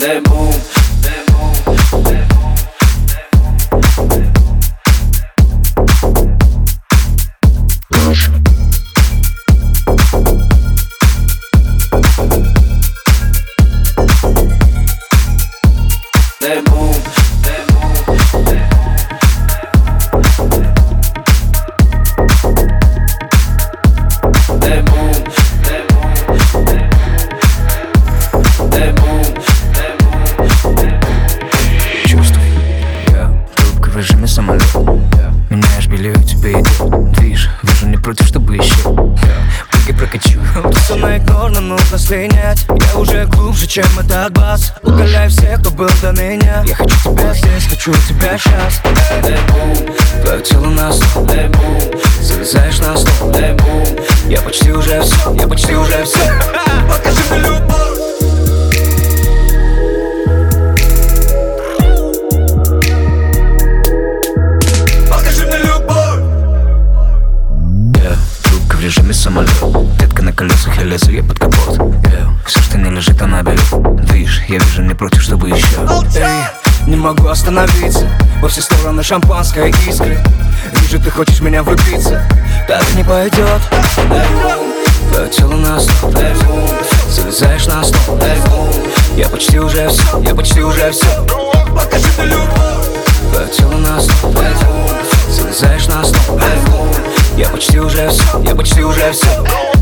They move. They move. They move. Против, чтобы еще Прыгай, прокачу. На игнор, нам нужно слинять. Я уже глубже, чем этот бас. Угаляй всех, кто был до меня Я хочу тебя здесь, хочу тебя сейчас. Дебум, Твое тело на стол дебум, Залезаешь на стол дебум Я почти уже все, я почти уже все лезу, я под капот. Все, что не лежит, она берет Движ, я вижу не против, чтобы еще Эй, не могу остановиться. Во все стороны шампанское искры. Вижу, ты хочешь меня влюбиться. Так не пойдет Твое тело на стол. Залезаешь на стол. Я почти уже все, я почти уже все Покажи мне любовь. Твое тело на стол. Залезаешь на стол. Я почти уже все, я почти уже все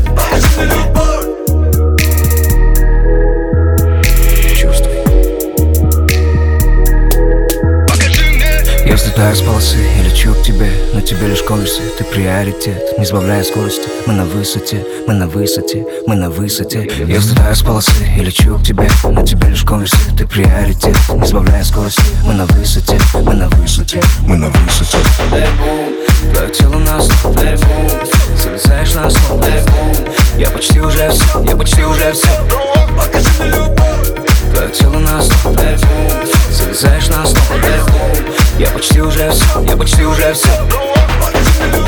Взлетаю с полосы и лечу к тебе Но тебе лишь конверсы, ты приоритет Не сбавляя скорости, мы на высоте Мы на высоте, мы на высоте. Я взлетаю с полосы и лечу к тебе Но тебе лишь конверсы, ты приоритет Не сбавляя скорости, мы на высоте Мы на высоте, мы на высоте. Твое тело на стол почти уже все, я почти уже все Покажи мне любовь Твое тело на стол Залезаешь на стол Я почти уже все, я почти уже все Покажи мне любовь